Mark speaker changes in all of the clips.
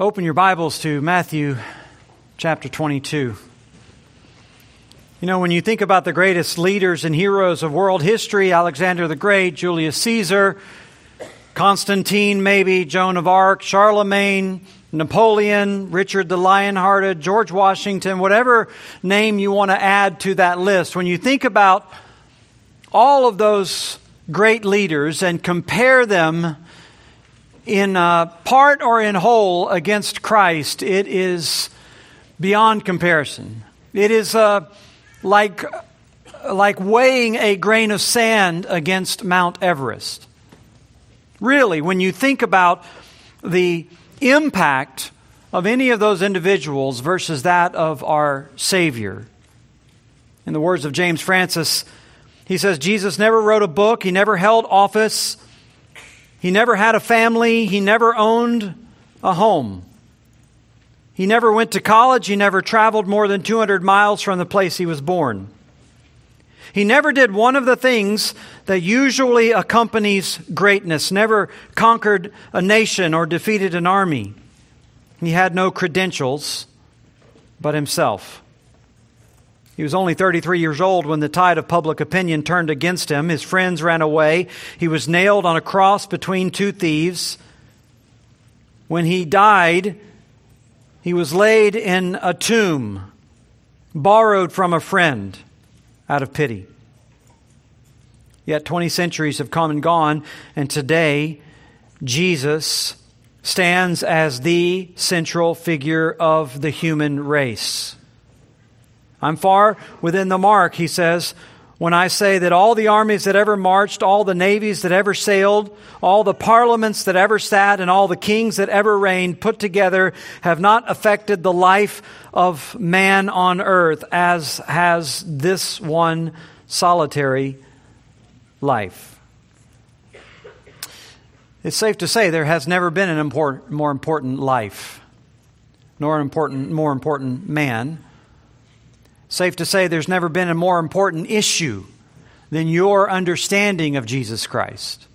Speaker 1: Open your Bibles to Matthew chapter 22. You know, when you think about the greatest leaders and heroes of world history Alexander the Great, Julius Caesar, Constantine, maybe, Joan of Arc, Charlemagne, Napoleon, Richard the Lionhearted, George Washington, whatever name you want to add to that list, when you think about all of those great leaders and compare them in uh, part or in whole against Christ, it is beyond comparison. It is uh, like, like weighing a grain of sand against Mount Everest. Really, when you think about the impact of any of those individuals versus that of our Savior. In the words of James Francis, he says Jesus never wrote a book, he never held office, he never had a family. He never owned a home. He never went to college. He never traveled more than 200 miles from the place he was born. He never did one of the things that usually accompanies greatness, never conquered a nation or defeated an army. He had no credentials but himself. He was only 33 years old when the tide of public opinion turned against him. His friends ran away. He was nailed on a cross between two thieves. When he died, he was laid in a tomb, borrowed from a friend out of pity. Yet 20 centuries have come and gone, and today Jesus stands as the central figure of the human race. I'm far within the mark, he says, when I say that all the armies that ever marched, all the navies that ever sailed, all the parliaments that ever sat, and all the kings that ever reigned put together have not affected the life of man on earth as has this one solitary life. It's safe to say there has never been an important, more important life, nor an important, more important man Safe to say there's never been a more important issue than your understanding of Jesus Christ.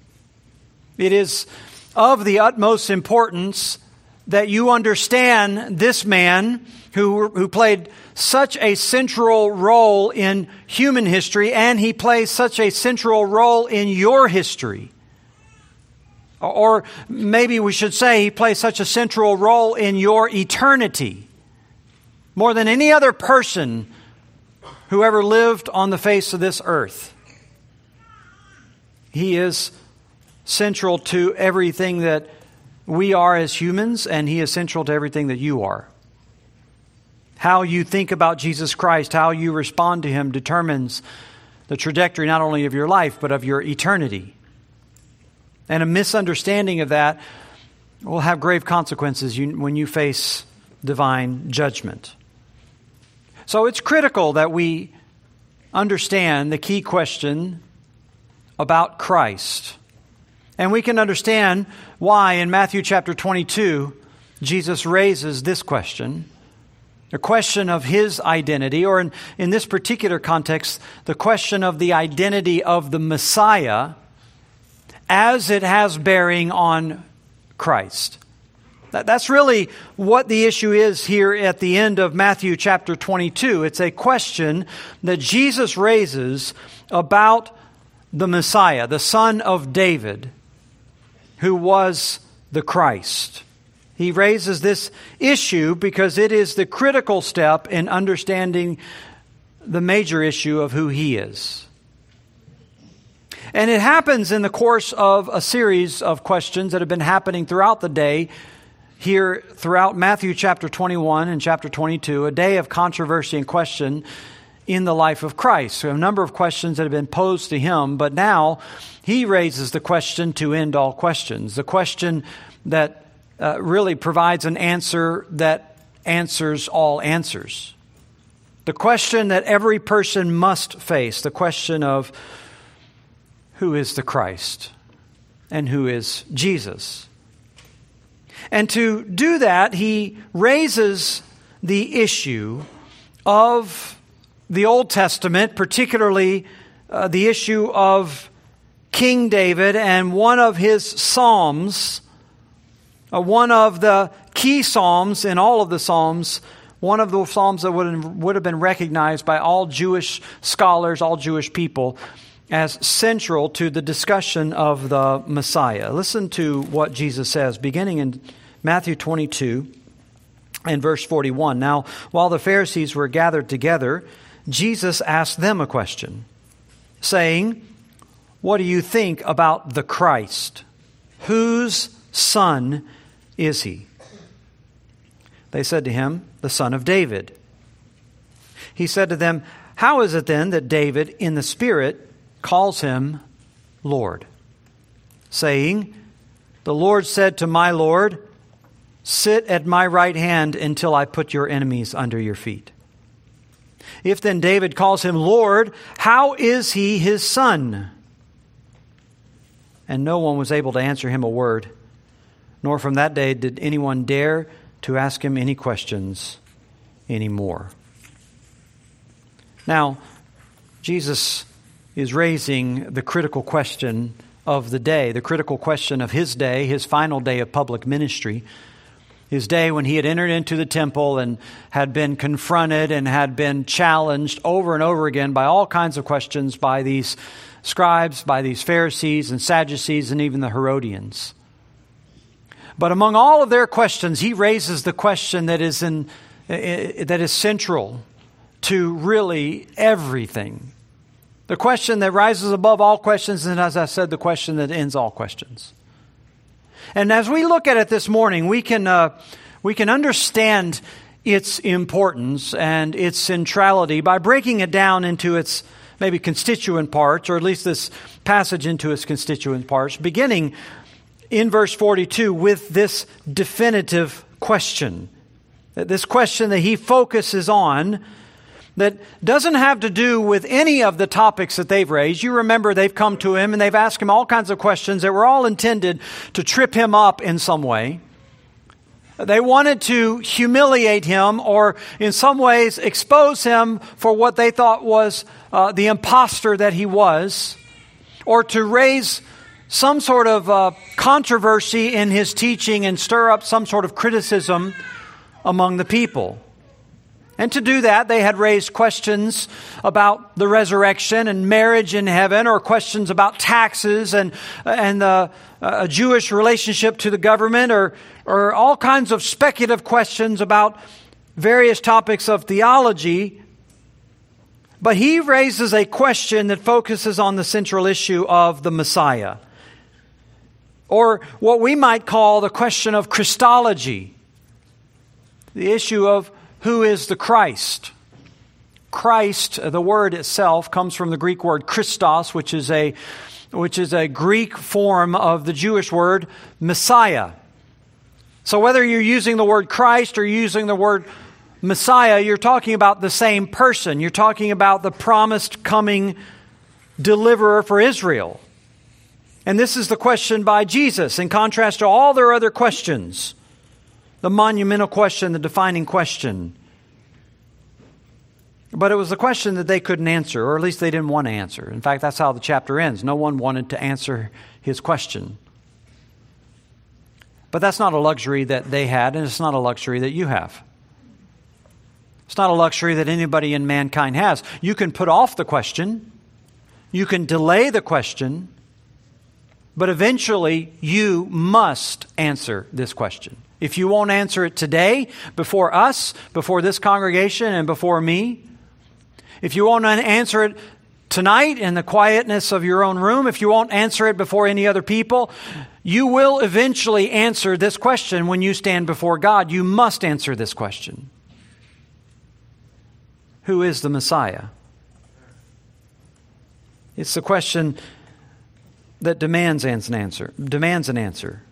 Speaker 1: It is of the utmost importance that you understand this man who, who played such a central role in human history and he plays such a central role in your history. Or maybe we should say he plays such a central role in your eternity. More than any other person who ever lived on the face of this earth. He is central to everything that we are as humans, and He is central to everything that you are. How you think about Jesus Christ, how you respond to Him, determines the trajectory not only of your life, but of your eternity. And a misunderstanding of that will have grave consequences when you face divine judgment. So it's critical that we understand the key question about Christ. And we can understand why in Matthew chapter 22, Jesus raises this question the question of his identity, or in, in this particular context, the question of the identity of the Messiah as it has bearing on Christ. That's really what the issue is here at the end of Matthew chapter 22. It's a question that Jesus raises about the Messiah, the son of David, who was the Christ. He raises this issue because it is the critical step in understanding the major issue of who he is. And it happens in the course of a series of questions that have been happening throughout the day here throughout Matthew chapter 21 and chapter 22, a day of controversy and question in the life of Christ. So a number of questions that have been posed to him, but now he raises the question to end all questions, the question that uh, really provides an answer that answers all answers. The question that every person must face, the question of who is the Christ and who is Jesus. And to do that, he raises the issue of the Old Testament, particularly uh, the issue of King David and one of his Psalms, uh, one of the key Psalms in all of the Psalms, one of the Psalms that would, would have been recognized by all Jewish scholars, all Jewish people, as central to the discussion of the Messiah. Listen to what Jesus says, beginning in Matthew 22 and verse 41. Now, while the Pharisees were gathered together, Jesus asked them a question, saying, What do you think about the Christ? Whose son is he? They said to him, The son of David. He said to them, How is it then that David, in the Spirit, calls him Lord, saying, The Lord said to my Lord, Sit at my right hand until I put your enemies under your feet. If then David calls him Lord, how is he his son? And no one was able to answer him a word, nor from that day did anyone dare to ask him any questions anymore. Now, Jesus is raising the critical question of the day, the critical question of his day, his final day of public ministry, his day when he had entered into the temple and had been confronted and had been challenged over and over again by all kinds of questions by these scribes, by these Pharisees and Sadducees, and even the Herodians. But among all of their questions, he raises the question that is, in, that is central to really everything the question that rises above all questions, and as I said, the question that ends all questions. And as we look at it this morning, we can, uh, we can understand its importance and its centrality by breaking it down into its maybe constituent parts, or at least this passage into its constituent parts, beginning in verse 42 with this definitive question. This question that he focuses on that doesn't have to do with any of the topics that they've raised. You remember they've come to him and they've asked him all kinds of questions that were all intended to trip him up in some way. They wanted to humiliate him or, in some ways, expose him for what they thought was uh, the impostor that he was, or to raise some sort of uh, controversy in his teaching and stir up some sort of criticism among the people. And to do that, they had raised questions about the resurrection and marriage in heaven, or questions about taxes and, and the, a Jewish relationship to the government, or, or all kinds of speculative questions about various topics of theology. But he raises a question that focuses on the central issue of the Messiah, or what we might call the question of Christology, the issue of who is the Christ? Christ, uh, the word itself, comes from the Greek word Christos, which is a, which is a Greek form of the Jewish word Messiah. So whether you're using the word Christ or using the word Messiah, you're talking about the same person. You're talking about the promised coming deliverer for Israel. And this is the question by Jesus, in contrast to all their other questions the monumental question, the defining question. But it was a question that they couldn't answer, or at least they didn't want to answer. In fact, that's how the chapter ends. No one wanted to answer his question. But that's not a luxury that they had, and it's not a luxury that you have. It's not a luxury that anybody in mankind has. You can put off the question, you can delay the question, but eventually you must answer this question. If you won't answer it today, before us, before this congregation, and before me, if you won't answer it tonight in the quietness of your own room, if you won't answer it before any other people, you will eventually answer this question when you stand before God. You must answer this question Who is the Messiah? It's the question that demands an answer. Demands an answer.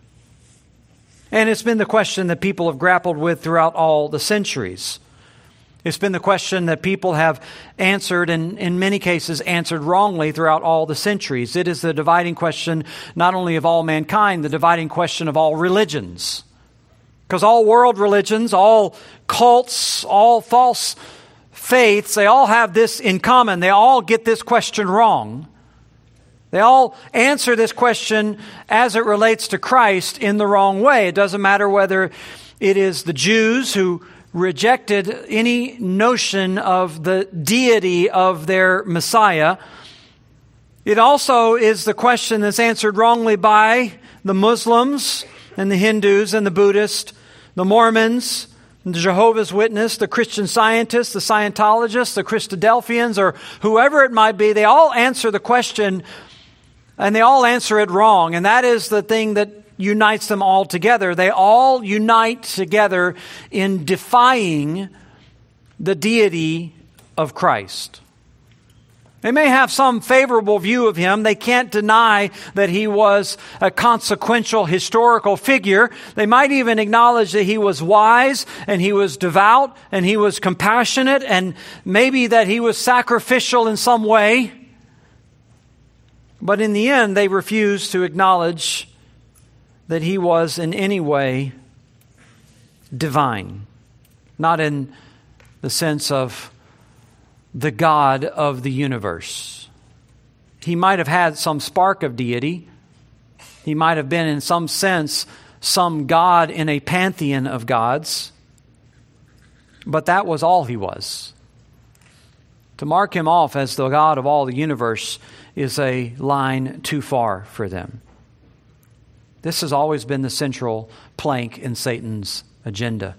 Speaker 1: And it's been the question that people have grappled with throughout all the centuries. It's been the question that people have answered, and in many cases answered wrongly throughout all the centuries. It is the dividing question not only of all mankind, the dividing question of all religions. Because all world religions, all cults, all false faiths, they all have this in common. They all get this question wrong. They all answer this question as it relates to Christ in the wrong way. It doesn't matter whether It is the Jews who rejected any notion of the deity of their Messiah. It also is the question that's answered wrongly by the Muslims and the Hindus and the Buddhists, the Mormons, the Jehovah's Witness, the Christian scientists, the Scientologists, the Christadelphians, or whoever it might be. They all answer the question and they all answer it wrong. And that is the thing that unites them all together. They all unite together in defying the deity of Christ. They may have some favorable view of him. They can't deny that he was a consequential historical figure. They might even acknowledge that he was wise and he was devout and he was compassionate and maybe that he was sacrificial in some way. But in the end, they refused to acknowledge that he was in any way divine, not in the sense of the God of the universe. He might have had some spark of deity. He might have been, in some sense, some God in a pantheon of gods. But that was all he was. To mark him off as the God of all the universe is a line too far for them. This has always been the central plank in Satan's agenda.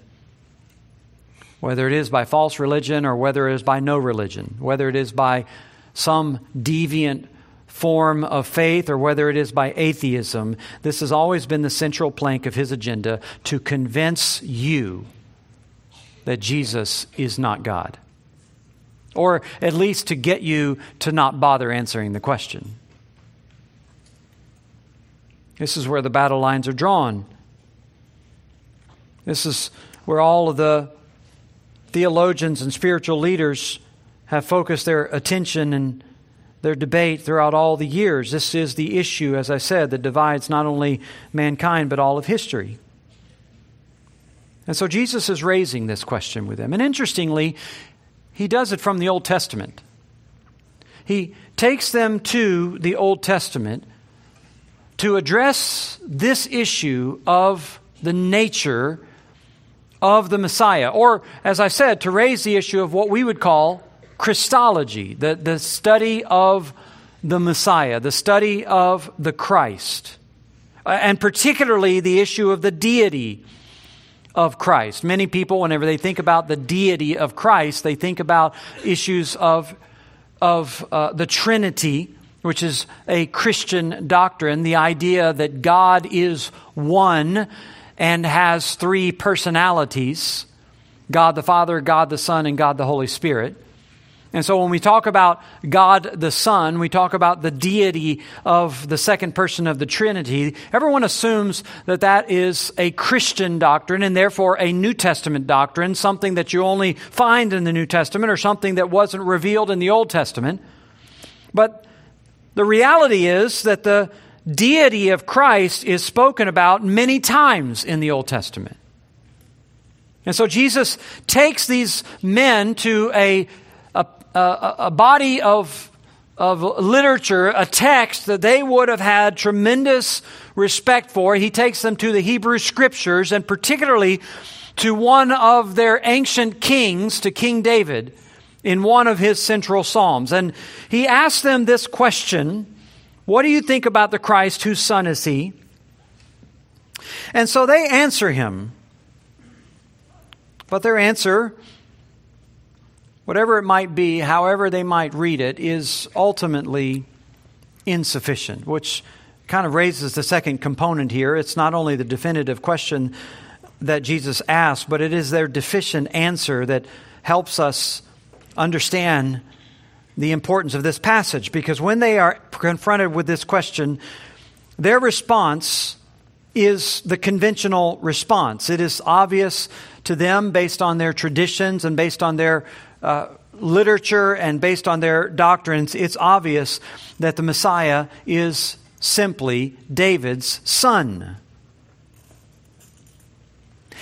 Speaker 1: Whether it is by false religion or whether it is by no religion, whether it is by some deviant form of faith or whether it is by atheism, this has always been the central plank of his agenda to convince you that Jesus is not God. Or at least to get you to not bother answering the question. This is where the battle lines are drawn. This is where all of the theologians and spiritual leaders have focused their attention and their debate throughout all the years. This is the issue, as I said, that divides not only mankind but all of history. And so Jesus is raising this question with them. And interestingly, he does it from the Old Testament. He takes them to the Old Testament to address this issue of the nature of the Messiah, or, as I said, to raise the issue of what we would call Christology, the, the study of the Messiah, the study of the Christ, uh, and particularly the issue of the deity of Christ. Many people, whenever they think about the deity of Christ, they think about issues of, of uh, the Trinity which is a Christian doctrine, the idea that God is one and has three personalities God the Father, God the Son, and God the Holy Spirit. And so when we talk about God the Son, we talk about the deity of the second person of the Trinity. Everyone assumes that that is a Christian doctrine and therefore a New Testament doctrine, something that you only find in the New Testament or something that wasn't revealed in the Old Testament. But the reality is that the deity of Christ is spoken about many times in the Old Testament. And so Jesus takes these men to a, a, a, a body of, of literature, a text that they would have had tremendous respect for. He takes them to the Hebrew Scriptures and particularly to one of their ancient kings, to King David in one of his central psalms. And he asks them this question What do you think about the Christ? Whose son is he? And so they answer him. But their answer, whatever it might be, however they might read it, is ultimately insufficient, which kind of raises the second component here. It's not only the definitive question that Jesus asked, but it is their deficient answer that helps us understand the importance of this passage because when they are confronted with this question, their response is the conventional response. It is obvious to them based on their traditions and based on their uh, literature and based on their doctrines. It's obvious that the Messiah is simply David's son.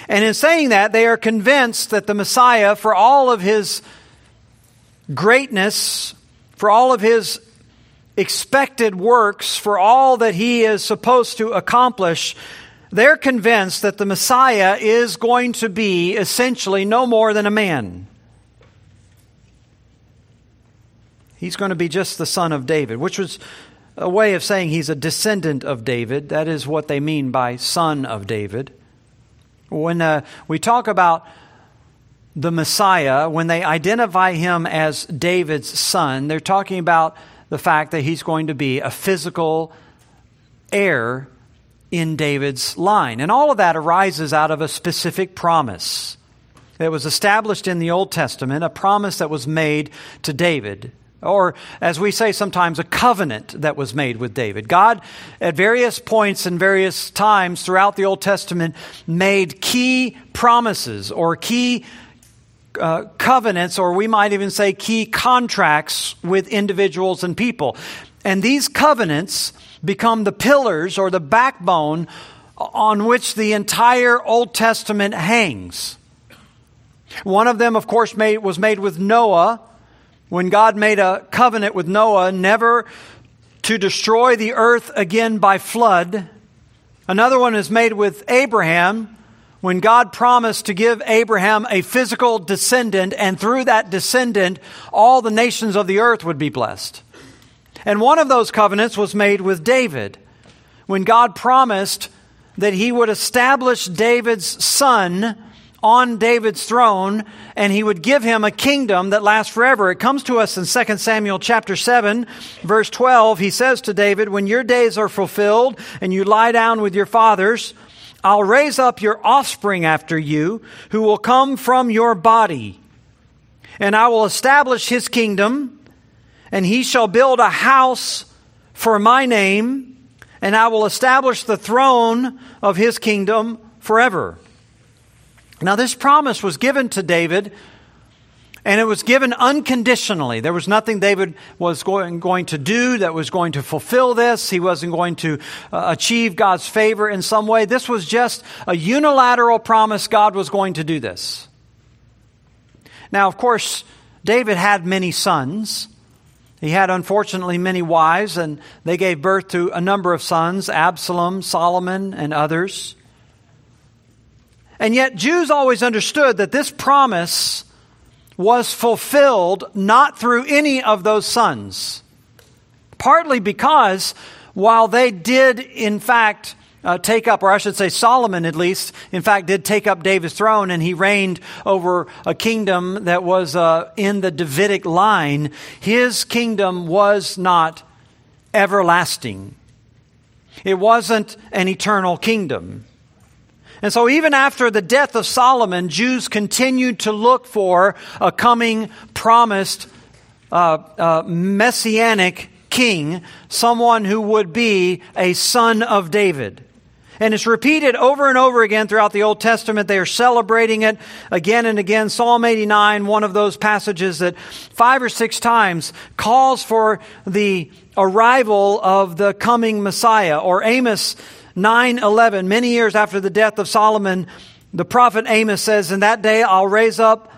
Speaker 1: And in saying that, they are convinced that the Messiah, for all of his greatness, for all of his expected works, for all that he is supposed to accomplish, they're convinced that the Messiah is going to be essentially no more than a man. He's going to be just the son of David, which was a way of saying he's a descendant of David. That is what they mean by son of David. When uh, we talk about the Messiah, when they identify him as David's son, they're talking about the fact that he's going to be a physical heir in David's line. And all of that arises out of a specific promise that was established in the Old Testament, a promise that was made to David. Or, as we say sometimes, a covenant that was made with David. God, at various points and various times throughout the Old Testament, made key promises or key uh, covenants, or we might even say key contracts with individuals and people. And these covenants become the pillars or the backbone on which the entire Old Testament hangs. One of them, of course, made, was made with Noah when God made a covenant with Noah never to destroy the earth again by flood. Another one is made with Abraham when God promised to give Abraham a physical descendant, and through that descendant, all the nations of the earth would be blessed. And one of those covenants was made with David when God promised that he would establish David's son on David's throne and he would give him a kingdom that lasts forever. It comes to us in 2 Samuel chapter 7 verse 12. He says to David, when your days are fulfilled and you lie down with your fathers, I'll raise up your offspring after you who will come from your body and I will establish his kingdom and he shall build a house for my name and I will establish the throne of his kingdom forever. Now, this promise was given to David, and it was given unconditionally. There was nothing David was going, going to do that was going to fulfill this. He wasn't going to uh, achieve God's favor in some way. This was just a unilateral promise God was going to do this. Now, of course, David had many sons. He had, unfortunately, many wives, and they gave birth to a number of sons Absalom, Solomon, and others. And yet, Jews always understood that this promise was fulfilled not through any of those sons. Partly because while they did, in fact, uh, take up, or I should say, Solomon at least, in fact, did take up David's throne and he reigned over a kingdom that was uh, in the Davidic line. His kingdom was not everlasting, it wasn't an eternal kingdom. And so, even after the death of Solomon, Jews continued to look for a coming promised uh, uh, messianic king, someone who would be a son of David. And it's repeated over and over again throughout the Old Testament. They are celebrating it again and again. Psalm 89, one of those passages that five or six times calls for the arrival of the coming Messiah. Or Amos 9:11, many years after the death of Solomon, the prophet Amos says, "In that day I'll raise up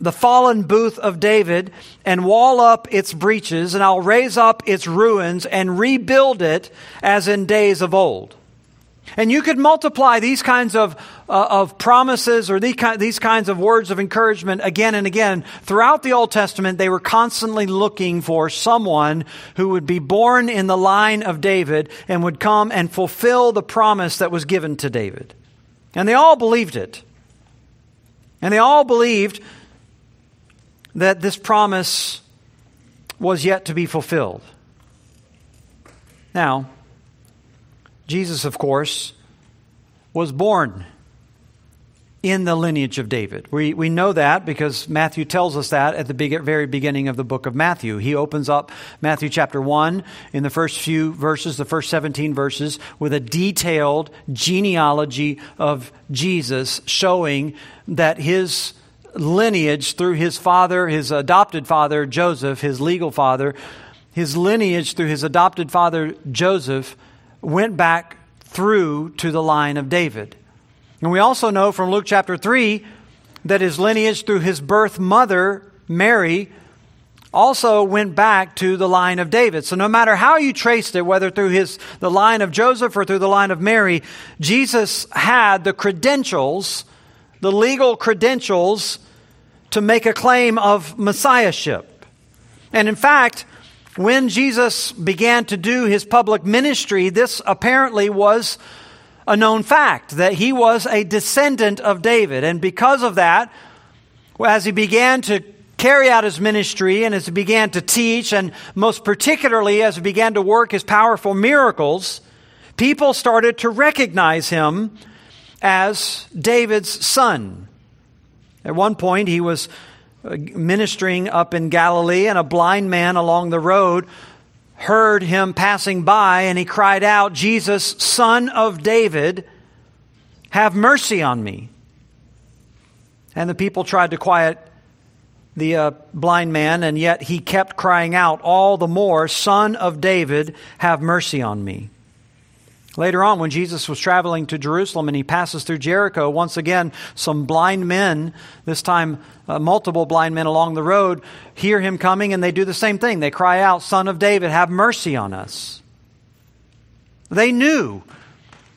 Speaker 1: the fallen booth of David and wall up its breaches, and I'll raise up its ruins and rebuild it as in days of old." And you could multiply these kinds of, uh, of promises or these, these kinds of words of encouragement again and again. Throughout the Old Testament, they were constantly looking for someone who would be born in the line of David and would come and fulfill the promise that was given to David. And they all believed it. And they all believed that this promise was yet to be fulfilled. Now, Jesus, of course, was born in the lineage of David. We, we know that because Matthew tells us that at the big, very beginning of the book of Matthew. He opens up Matthew chapter 1 in the first few verses, the first 17 verses, with a detailed genealogy of Jesus showing that his lineage through his father, his adopted father, Joseph, his legal father, his lineage through his adopted father, Joseph, went back through to the line of David. And we also know from Luke chapter 3 that his lineage through his birth mother, Mary, also went back to the line of David. So no matter how you traced it, whether through his, the line of Joseph or through the line of Mary, Jesus had the credentials, the legal credentials to make a claim of messiahship. And in fact, when Jesus began to do his public ministry, this apparently was a known fact that he was a descendant of David. And because of that, as he began to carry out his ministry and as he began to teach, and most particularly as he began to work his powerful miracles, people started to recognize him as David's son. At one point, he was ministering up in Galilee, and a blind man along the road heard him passing by, and he cried out, Jesus, son of David, have mercy on me. And the people tried to quiet the uh, blind man, and yet he kept crying out all the more, Son of David, have mercy on me. Later on, when Jesus was traveling to Jerusalem and he passes through Jericho, once again, some blind men, this time uh, multiple blind men along the road, hear him coming and they do the same thing. They cry out, Son of David, have mercy on us. They knew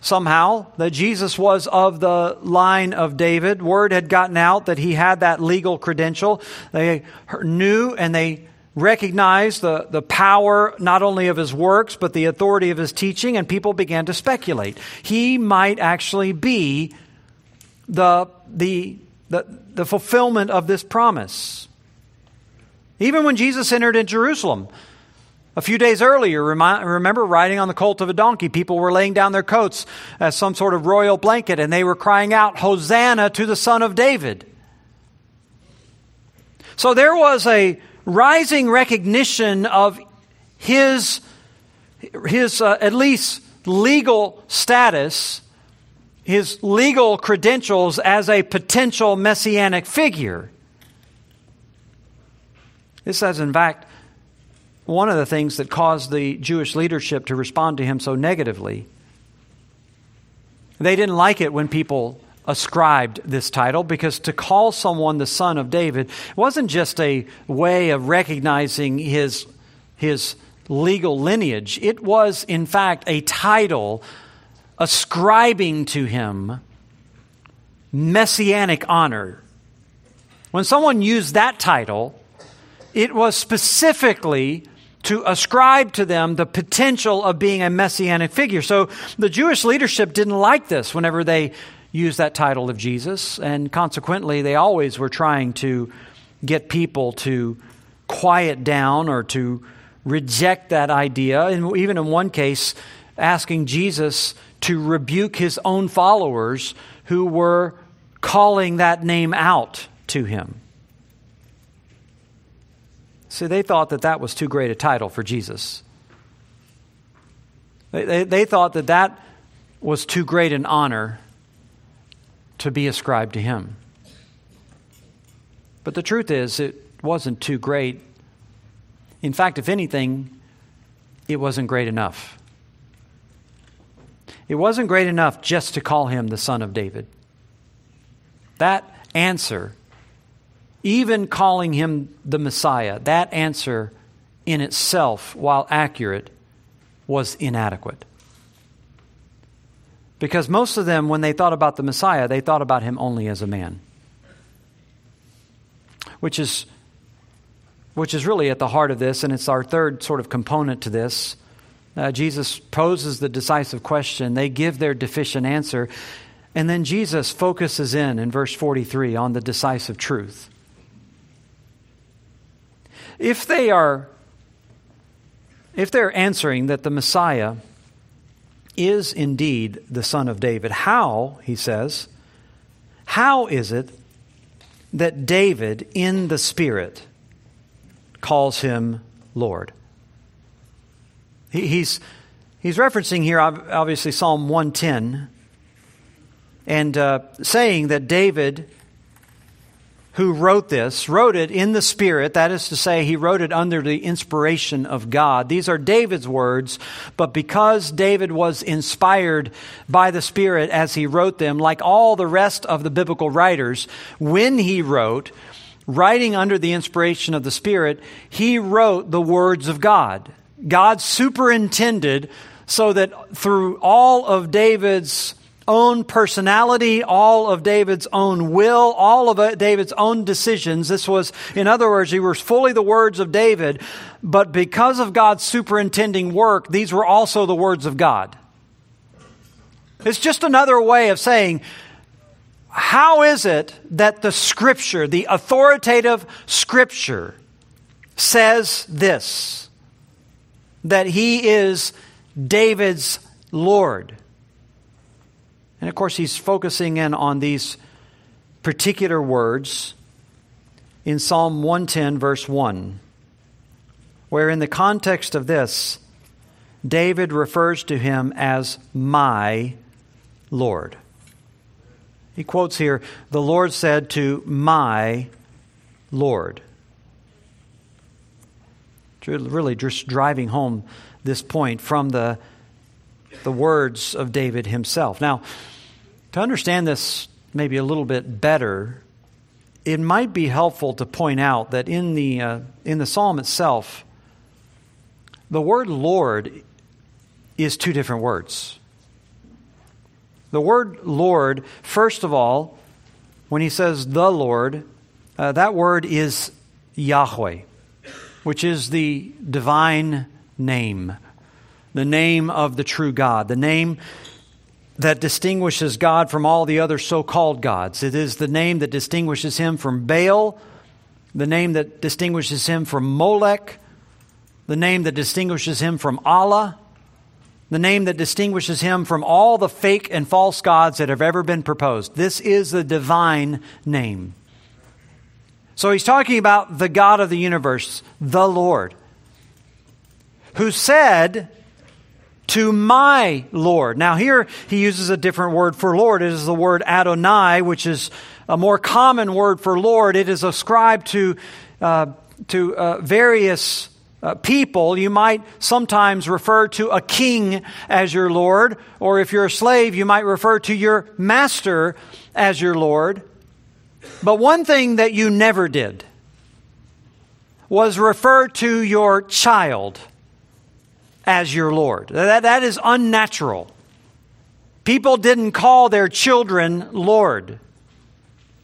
Speaker 1: somehow that Jesus was of the line of David. Word had gotten out that he had that legal credential. They knew and they recognized the, the power not only of his works, but the authority of his teaching, and people began to speculate. He might actually be the, the, the, the fulfillment of this promise. Even when Jesus entered in Jerusalem, a few days earlier, remember riding on the colt of a donkey, people were laying down their coats as some sort of royal blanket, and they were crying out, Hosanna to the Son of David. So there was a rising recognition of his, his uh, at least legal status, his legal credentials as a potential messianic figure. This has, in fact, one of the things that caused the Jewish leadership to respond to him so negatively. They didn't like it when people ascribed this title because to call someone the son of David wasn't just a way of recognizing his, his legal lineage, it was, in fact, a title ascribing to him messianic honor. When someone used that title, it was specifically to ascribe to them the potential of being a messianic figure. So the Jewish leadership didn't like this whenever they used that title of Jesus, and consequently, they always were trying to get people to quiet down or to reject that idea. And even in one case, asking Jesus to rebuke his own followers who were calling that name out to him. See, they thought that that was too great a title for Jesus. They, they, they, thought that that was too great an honor to be ascribed to him. But the truth is, it wasn't too great. In fact, if anything, it wasn't great enough. It wasn't great enough just to call him the son of David. That answer even calling him the Messiah, that answer in itself, while accurate, was inadequate. Because most of them, when they thought about the Messiah, they thought about him only as a man. Which is, which is really at the heart of this, and it's our third sort of component to this. Uh, Jesus poses the decisive question, they give their deficient answer, and then Jesus focuses in, in verse 43, on the decisive truth. If they are if they're answering that the Messiah is indeed the son of David, how, he says, how is it that David in the Spirit calls him Lord? he's, he's referencing here, obviously, Psalm 110, and uh, saying that David who wrote this wrote it in the Spirit. That is to say, he wrote it under the inspiration of God. These are David's words, but because David was inspired by the Spirit as he wrote them, like all the rest of the biblical writers, when he wrote, writing under the inspiration of the Spirit, he wrote the words of God. God superintended so that through all of David's own personality, all of David's own will, all of uh, David's own decisions. This was, in other words, he was fully the words of David, but because of God's superintending work, these were also the words of God. It's just another way of saying, how is it that the scripture, the authoritative scripture, says this? That he is David's Lord. And of course, he's focusing in on these particular words in Psalm 110, verse 1, where in the context of this, David refers to him as my Lord. He quotes here, The Lord said to my Lord. Really just driving home this point from the, the words of David himself. Now, to understand this maybe a little bit better, it might be helpful to point out that in the, uh, in the psalm itself, the word Lord is two different words. The word Lord, first of all, when he says the Lord, uh, that word is Yahweh, which is the divine name, the name of the true God, the name that distinguishes God from all the other so called gods. It is the name that distinguishes him from Baal, the name that distinguishes him from Molech, the name that distinguishes him from Allah, the name that distinguishes him from all the fake and false gods that have ever been proposed. This is the divine name. So he's talking about the God of the universe, the Lord, who said, to my Lord. Now, here he uses a different word for Lord. It is the word Adonai, which is a more common word for Lord. It is ascribed to, uh, to uh, various uh, people. You might sometimes refer to a king as your Lord, or if you're a slave, you might refer to your master as your Lord. But one thing that you never did was refer to your child as your Lord. That, that is unnatural. People didn't call their children Lord.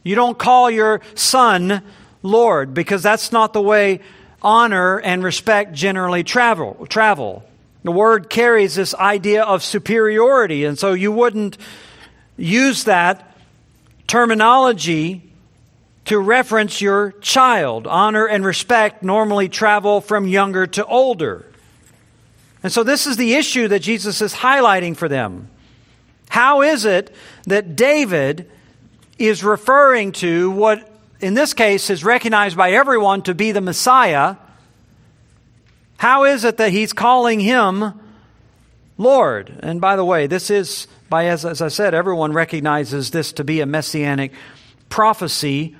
Speaker 1: You don't call your son Lord because that's not the way honor and respect generally travel. travel. The word carries this idea of superiority, and so you wouldn't use that terminology to reference your child. Honor and respect normally travel from younger to older. And so, this is the issue that Jesus is highlighting for them. How is it that David is referring to what, in this case, is recognized by everyone to be the Messiah? How is it that he's calling him Lord? And by the way, this is, by as, as I said, everyone recognizes this to be a messianic prophecy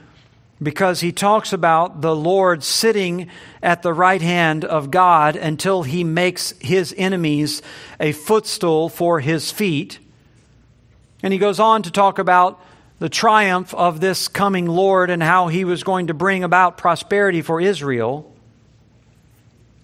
Speaker 1: because he talks about the Lord sitting at the right hand of God until he makes his enemies a footstool for his feet. And he goes on to talk about the triumph of this coming Lord and how he was going to bring about prosperity for Israel.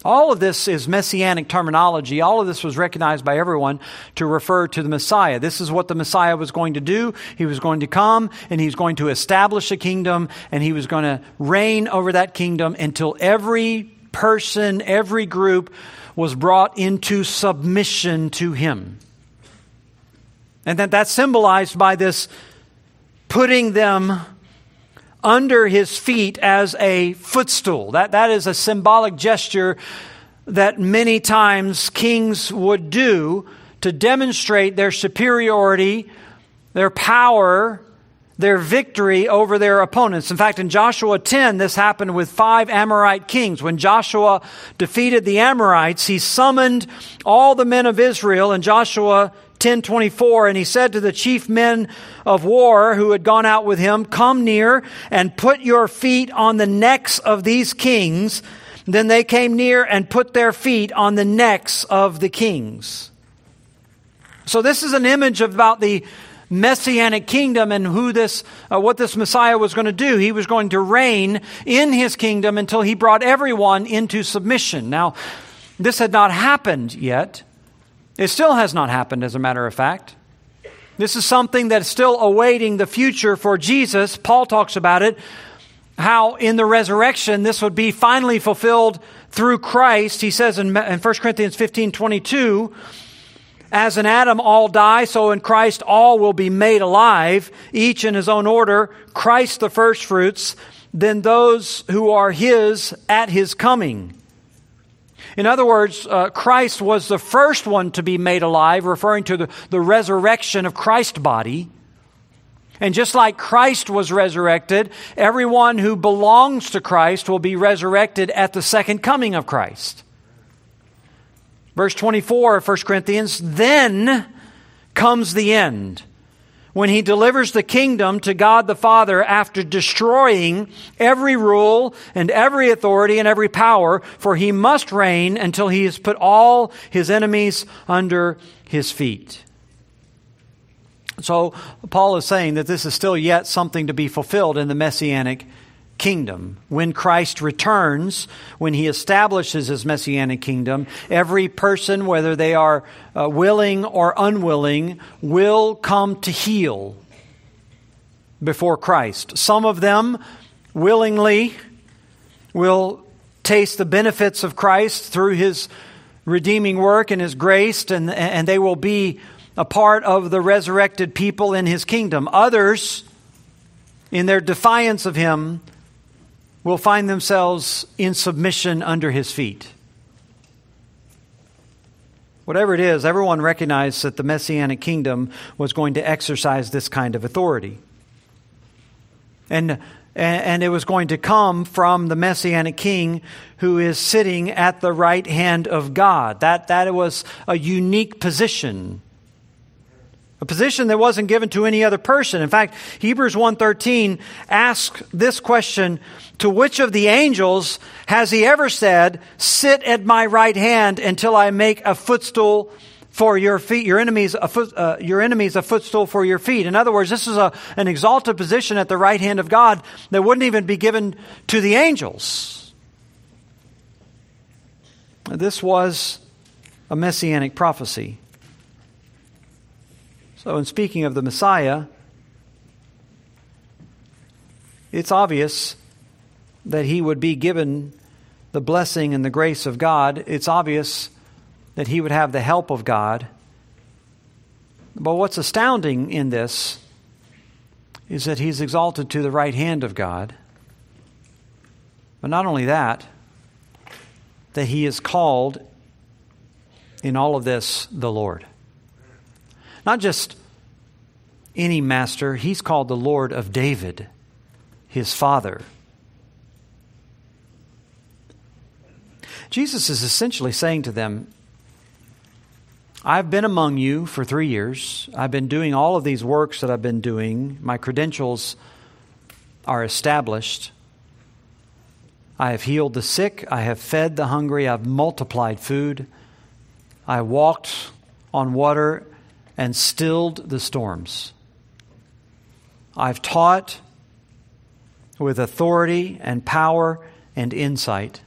Speaker 1: All of this is messianic terminology. All of this was recognized by everyone to refer to the Messiah. This is what the Messiah was going to do. He was going to come and he's going to establish a kingdom and he was going to reign over that kingdom until every person, every group was brought into submission to him. And that that's symbolized by this putting them under his feet as a footstool. That, that is a symbolic gesture that many times kings would do to demonstrate their superiority, their power, their victory over their opponents. In fact, in Joshua 10, this happened with five Amorite kings. When Joshua defeated the Amorites, he summoned all the men of Israel, and Joshua 10:24 and he said to the chief men of war who had gone out with him come near and put your feet on the necks of these kings then they came near and put their feet on the necks of the kings so this is an image about the messianic kingdom and who this, uh, what this Messiah was going to do. He was going to reign in his kingdom until he brought everyone into submission. Now, this had not happened yet. It still has not happened, as a matter of fact. This is something that's still awaiting the future for Jesus. Paul talks about it, how in the resurrection this would be finally fulfilled through Christ. He says in, in 1 Corinthians 15 22, as in Adam all die, so in Christ all will be made alive, each in his own order, Christ the firstfruits, then those who are his at his coming. In other words, uh, Christ was the first one to be made alive, referring to the, the resurrection of Christ's body. And just like Christ was resurrected, everyone who belongs to Christ will be resurrected at the second coming of Christ. Verse 24 of 1 Corinthians, then comes the end when he delivers the kingdom to God the Father after destroying every rule and every authority and every power, for he must reign until he has put all his enemies under his feet. So, Paul is saying that this is still yet something to be fulfilled in the messianic kingdom. When Christ returns, when he establishes his messianic kingdom, every person, whether they are uh, willing or unwilling, will come to heel before Christ. Some of them willingly will taste the benefits of Christ through his redeeming work and his grace, and, and they will be a part of the resurrected people in his kingdom. Others, in their defiance of him, will find themselves in submission under his feet. Whatever it is, everyone recognized that the Messianic kingdom was going to exercise this kind of authority. And, and it was going to come from the Messianic king who is sitting at the right hand of God. That, that was a unique position a position that wasn't given to any other person. In fact, Hebrews 1:13 asks this question, to which of the angels has he ever said, "Sit at my right hand until I make a footstool for your feet, your enemies a foot, uh, your enemies a footstool for your feet." In other words, this is a, an exalted position at the right hand of God that wouldn't even be given to the angels. This was a messianic prophecy. So, in speaking of the Messiah, it's obvious that he would be given the blessing and the grace of God. It's obvious that he would have the help of God. But what's astounding in this is that he's exalted to the right hand of God. But not only that, that he is called in all of this the Lord. Not just any master, he's called the Lord of David, his father. Jesus is essentially saying to them, I've been among you for three years. I've been doing all of these works that I've been doing. My credentials are established. I have healed the sick. I have fed the hungry. I've multiplied food. I walked on water and stilled the storms. I've taught with authority and power and insight.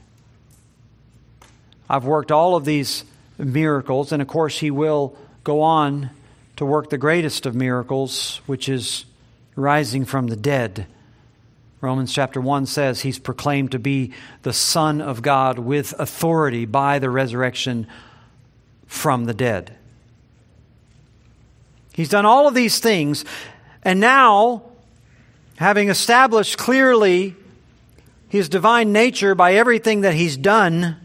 Speaker 1: I've worked all of these miracles, and of course, He will go on to work the greatest of miracles, which is rising from the dead. Romans chapter 1 says he's proclaimed to be the Son of God with authority by the resurrection from the dead. He's done all of these things. And now, having established clearly his divine nature by everything that he's done,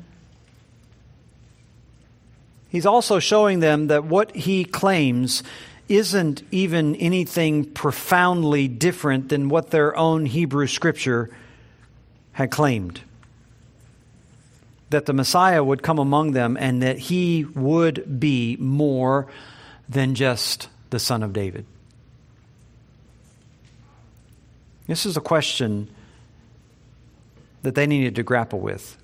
Speaker 1: he's also showing them that what he claims isn't even anything profoundly different than what their own Hebrew scripture had claimed. That the Messiah would come among them and that he would be more than just the Son of David? This is a question that they needed to grapple with.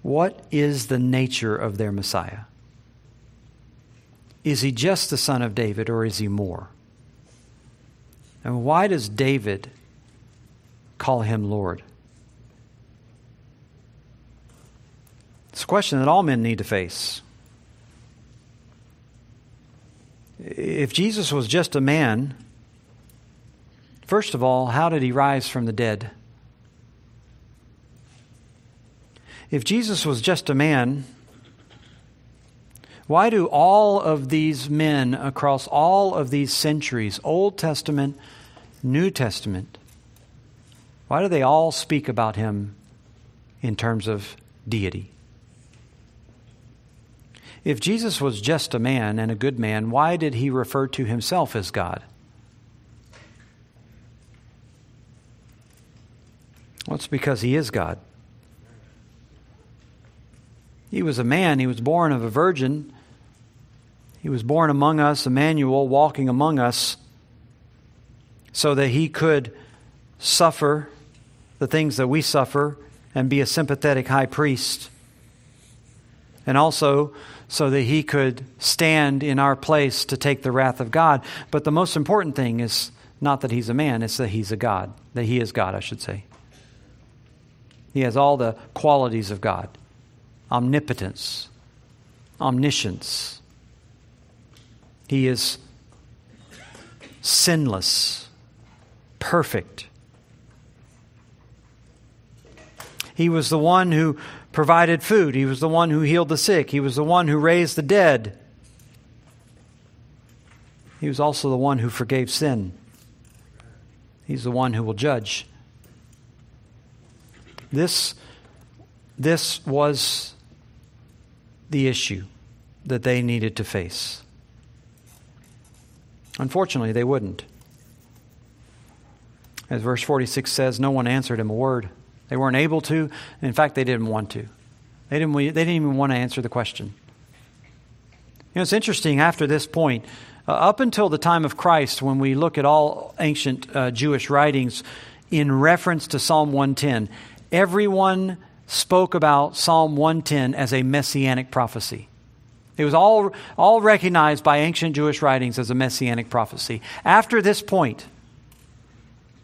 Speaker 1: What is the nature of their Messiah? is he just the son of David or is he more? And why does David call him Lord? It's a question that all men need to face. If Jesus was just a man, first of all, how did he rise from the dead? If Jesus was just a man, why do all of these men across all of these centuries, Old Testament, New Testament, why do they all speak about him in terms of deity? If Jesus was just a man and a good man, why did he refer to himself as God? Well, it's because he is God. He was a man, he was born of a virgin. He was born among us, Emmanuel, walking among us, so that he could suffer the things that we suffer and be a sympathetic high priest. And also so that he could stand in our place to take the wrath of God. But the most important thing is not that he's a man, it's that he's a God, that he is God, I should say. He has all the qualities of God omnipotence, omniscience. He is sinless, perfect. He was the one who provided food, He was the one who healed the sick, He was the one who raised the dead. He was also the one who forgave sin. He's the one who will judge. This, this was the issue that they needed to face. Unfortunately, they wouldn't. As verse 46 says, no one answered him a word. They weren't able to. In fact, they didn't want to. They didn't, they didn't even want to answer the question. You know, it's interesting after this point, uh, up until the time of Christ, when we look at all ancient uh, Jewish writings in reference to Psalm 110, everyone spoke about Psalm 110 as a messianic prophecy. It was all, all recognized by ancient Jewish writings as a messianic prophecy. After this point,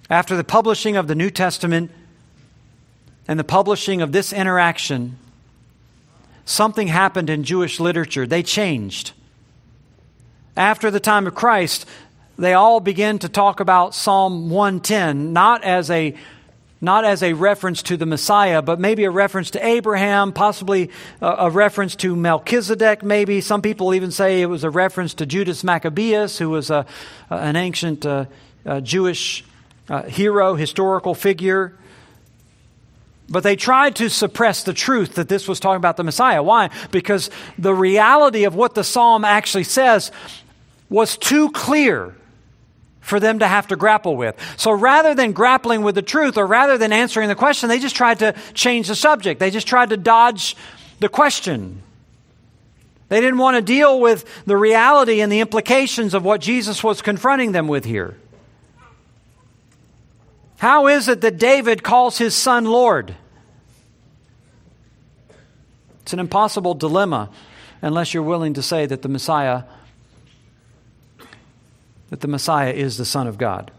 Speaker 1: after the publishing of the New Testament and the publishing of this interaction, something happened in Jewish literature. They changed. After the time of Christ, they all begin to talk about Psalm 110, not as a not as a reference to the Messiah, but maybe a reference to Abraham, possibly a, a, reference to Melchizedek, maybe. Some people even say it was a reference to Judas Maccabeus, who was a, an ancient uh, uh, Jewish uh, hero, historical figure. But they tried to suppress the truth that this was talking about the Messiah. Why? Because the reality of what the psalm actually says was too clear for them to have to grapple with. So rather than grappling with the truth or rather than answering the question, they just tried to change the subject. They just tried to dodge the question. They didn't want to deal with the reality and the implications of what Jesus was confronting them with here. How is it that David calls his son Lord? It's an impossible dilemma unless you're willing to say that the Messiah that the Messiah is the Son of God.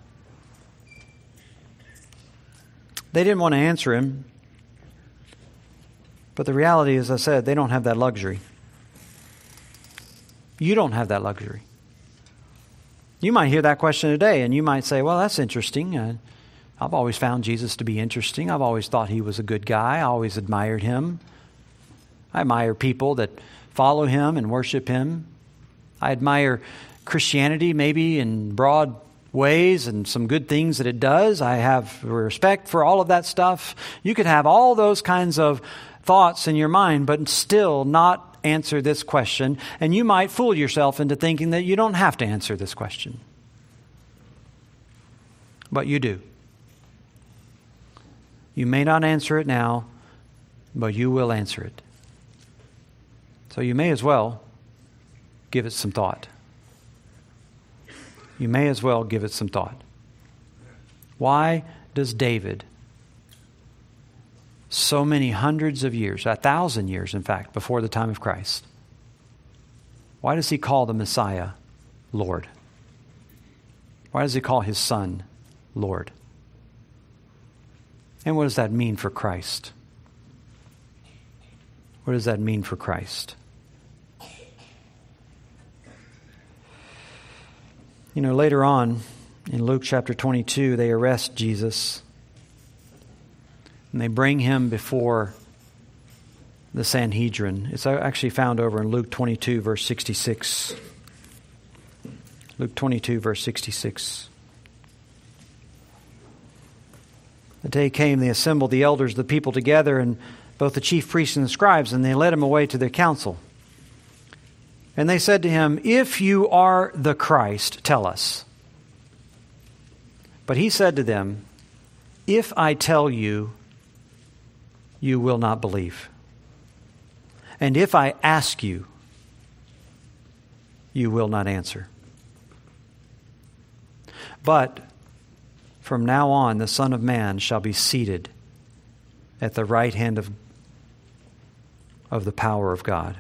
Speaker 1: They didn't want to answer him, but the reality, as I said, they don't have that luxury. You don't have that luxury. You might hear that question today, and you might say, Well, that's interesting. Uh, I've always found Jesus to be interesting. I've always thought he was a good guy. I always admired him. I admire people that follow him and worship him. I admire Christianity, maybe in broad ways and some good things that it does. I have respect for all of that stuff. You could have all those kinds of thoughts in your mind, but still not answer this question. And you might fool yourself into thinking that you don't have to answer this question. But you do. You may not answer it now, but you will answer it. So you may as well give it some thought you may as well give it some thought. Why does David, so many hundreds of years, a thousand years, in fact, before the time of Christ, Why does he call the Messiah Lord? Why does he call his son Lord? And what does that mean for Christ? What does that mean for Christ? You know, later on in Luke chapter 22, they arrest Jesus and they bring him before the Sanhedrin. It's actually found over in Luke 22, verse 66. Luke 22, verse 66. The day came, they assembled the elders, the people together, and both the chief priests and the scribes, and they led him away to their council. And they said to him, If you are the Christ, tell us. But he said to them, If I tell you, you will not believe. And if I ask you, you will not answer. But from now on, the Son of Man shall be seated at the right hand of, of the power of God.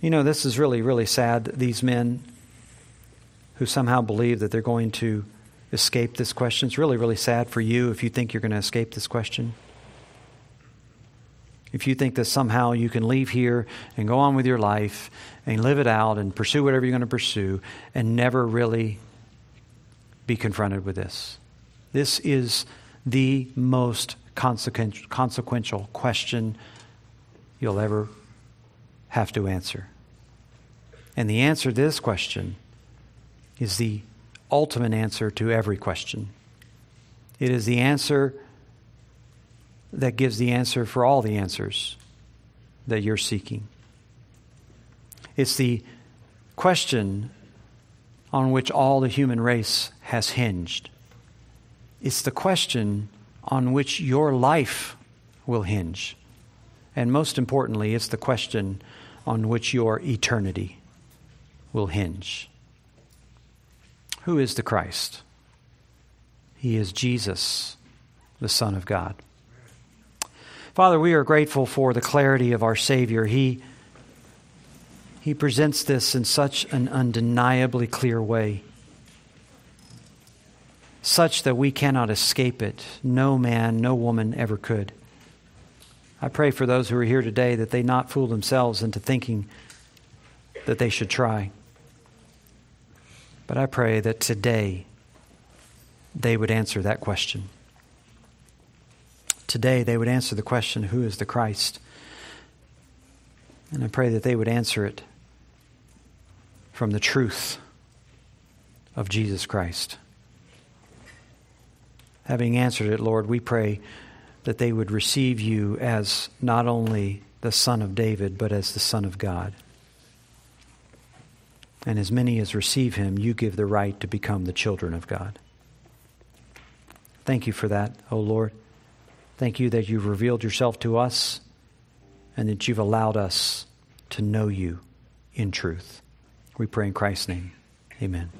Speaker 1: You know, this is really, really sad. These men who somehow believe that they're going to escape this question. It's really, really sad for you if you think you're going to escape this question. If you think that somehow you can leave here and go on with your life and live it out and pursue whatever you're going to pursue and never really be confronted with this. This is the most consequential question you'll ever have to answer. And the answer to this question is the ultimate answer to every question. It is the answer that gives the answer for all the answers that you're seeking. It's the question on which all the human race has hinged. It's the question on which your life will hinge. And most importantly, it's the question on which your eternity will hinge. Who is the Christ? He is Jesus, the Son of God. Father, we are grateful for the clarity of our Savior. He, he presents this in such an undeniably clear way, such that we cannot escape it. No man, no woman ever could. I pray for those who are here today that they not fool themselves into thinking that they should try. But I pray that today they would answer that question. Today they would answer the question, Who is the Christ? And I pray that they would answer it from the truth of Jesus Christ. Having answered it, Lord, we pray that they would receive you as not only the Son of David, but as the Son of God. And as many as receive him, you give the right to become the children of God. Thank you for that, O Lord. Thank you that you've revealed yourself to us and that you've allowed us to know you in truth. We pray in Christ's name. Amen.